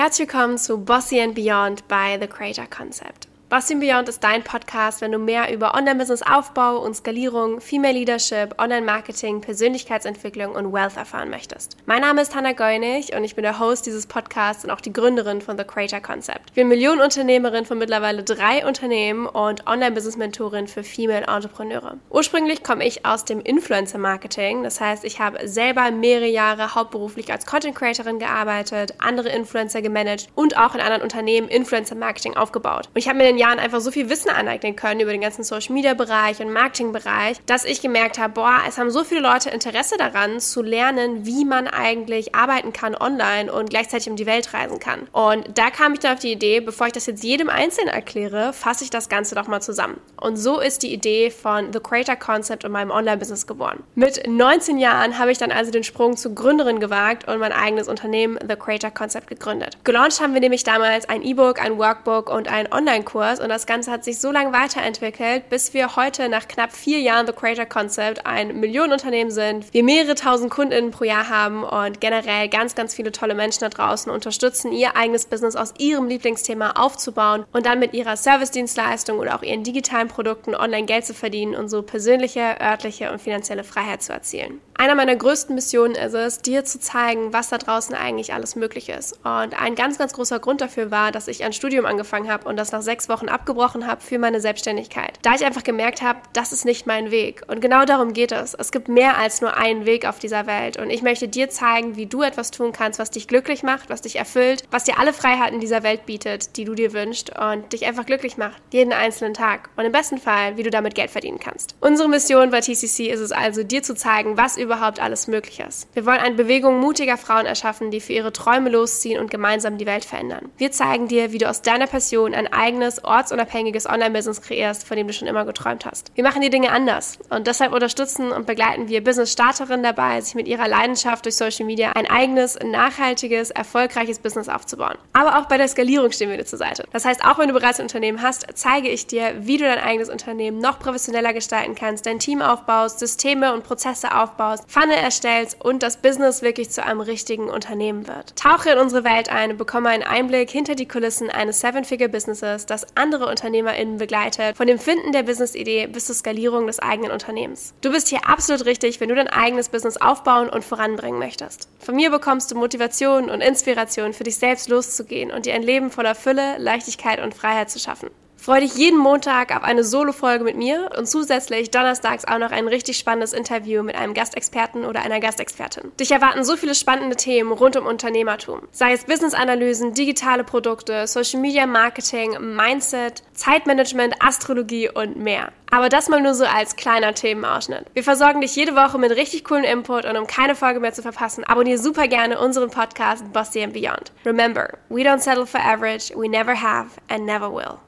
Herzlich willkommen zu Bossy and Beyond bei The Creator Concept. Bossy Beyond ist dein Podcast, wenn du mehr über Online-Business-Aufbau und Skalierung, Female Leadership, Online-Marketing, Persönlichkeitsentwicklung und Wealth erfahren möchtest. Mein Name ist Hannah Geunig und ich bin der Host dieses Podcasts und auch die Gründerin von The Creator Concept. Ich bin Millionenunternehmerin von mittlerweile drei Unternehmen und Online-Business-Mentorin für Female Entrepreneure. Ursprünglich komme ich aus dem Influencer-Marketing, das heißt, ich habe selber mehrere Jahre hauptberuflich als Content-Creatorin gearbeitet, andere Influencer gemanagt und auch in anderen Unternehmen Influencer-Marketing aufgebaut. Und ich habe mir den Jahren einfach so viel Wissen aneignen können über den ganzen Social Media Bereich und Marketing Bereich, dass ich gemerkt habe, boah, es haben so viele Leute Interesse daran zu lernen, wie man eigentlich arbeiten kann online und gleichzeitig um die Welt reisen kann. Und da kam ich dann auf die Idee, bevor ich das jetzt jedem Einzelnen erkläre, fasse ich das Ganze doch mal zusammen. Und so ist die Idee von The Creator Concept und meinem Online-Business geboren. Mit 19 Jahren habe ich dann also den Sprung zur Gründerin gewagt und mein eigenes Unternehmen The Creator Concept gegründet. Gelauncht haben wir nämlich damals ein E-Book, ein Workbook und einen Online-Kurs Kurs und das Ganze hat sich so lange weiterentwickelt, bis wir heute nach knapp vier Jahren The Creator Concept ein Millionenunternehmen sind, wir mehrere tausend KundInnen pro Jahr haben und generell ganz, ganz viele tolle Menschen da draußen unterstützen, ihr eigenes Business aus ihrem Lieblingsthema aufzubauen und dann mit ihrer Service-Dienstleistung oder auch ihren digitalen Produkten online Geld zu verdienen und so persönliche, örtliche und finanzielle Freiheit zu erzielen. Einer meiner größten Missionen ist es, dir zu zeigen, was da draußen eigentlich alles möglich ist. Und ein ganz, ganz großer Grund dafür war, dass ich ein Studium angefangen habe und das nach sechs Wochen abgebrochen habe für meine Selbstständigkeit. Da ich einfach gemerkt habe, das ist nicht mein Weg. Und genau darum geht es. Es gibt mehr als nur einen Weg auf dieser Welt. Und ich möchte dir zeigen, wie du etwas tun kannst, was dich glücklich macht, was dich erfüllt, was dir alle Freiheiten dieser Welt bietet, die du dir wünschst und dich einfach glücklich macht, jeden einzelnen Tag. Und im besten Fall, wie du damit Geld verdienen kannst. Unsere Mission bei TCC ist es also, dir zu zeigen, was überhaupt alles möglich ist. Wir wollen eine Bewegung mutiger Frauen erschaffen, die für ihre Träume losziehen und gemeinsam die Welt verändern. Wir zeigen dir, wie du aus deiner Passion ein eigenes, ortsunabhängiges Online-Business kreierst, von dem du schon immer geträumt hast. Wir machen die Dinge anders und deshalb unterstützen und begleiten wir Business-Starterinnen dabei, sich mit ihrer Leidenschaft durch Social Media ein eigenes, nachhaltiges, erfolgreiches Business aufzubauen. Aber auch bei der Skalierung stehen wir dir zur Seite. Das heißt, auch wenn du bereits ein Unternehmen hast, zeige ich dir, wie du dein eigenes Unternehmen noch professioneller gestalten kannst, dein Team aufbaust, Systeme und Prozesse aufbaust, Funnel erstellst und das Business wirklich zu einem richtigen Unternehmen wird. Tauche in unsere Welt ein und bekomme einen Einblick hinter die Kulissen eines Seven-Figure-Businesses, das andere UnternehmerInnen begleitet, von dem Finden der Business-Idee bis zur Skalierung des eigenen Unternehmens. Du bist hier absolut richtig, wenn du dein eigenes Business aufbauen und voranbringen möchtest. Von mir bekommst du Motivation und Inspiration für dich selbst loszugehen und dir ein Leben voller Fülle, Leichtigkeit und Freiheit zu schaffen. Freue dich jeden Montag auf eine Solo-Folge mit mir und zusätzlich donnerstags auch noch ein richtig spannendes Interview mit einem Gastexperten oder einer Gastexpertin. Dich erwarten so viele spannende Themen rund um Unternehmertum. Sei es Business-Analysen, digitale Produkte, Social Media Marketing, Mindset, Zeitmanagement, Astrologie und mehr. Aber das mal nur so als kleiner Themenausschnitt. Wir versorgen dich jede Woche mit richtig coolen Input und um keine Folge mehr zu verpassen, abonniere super gerne unseren Podcast Bossy and Beyond. Remember, we don't settle for average, we never have and never will.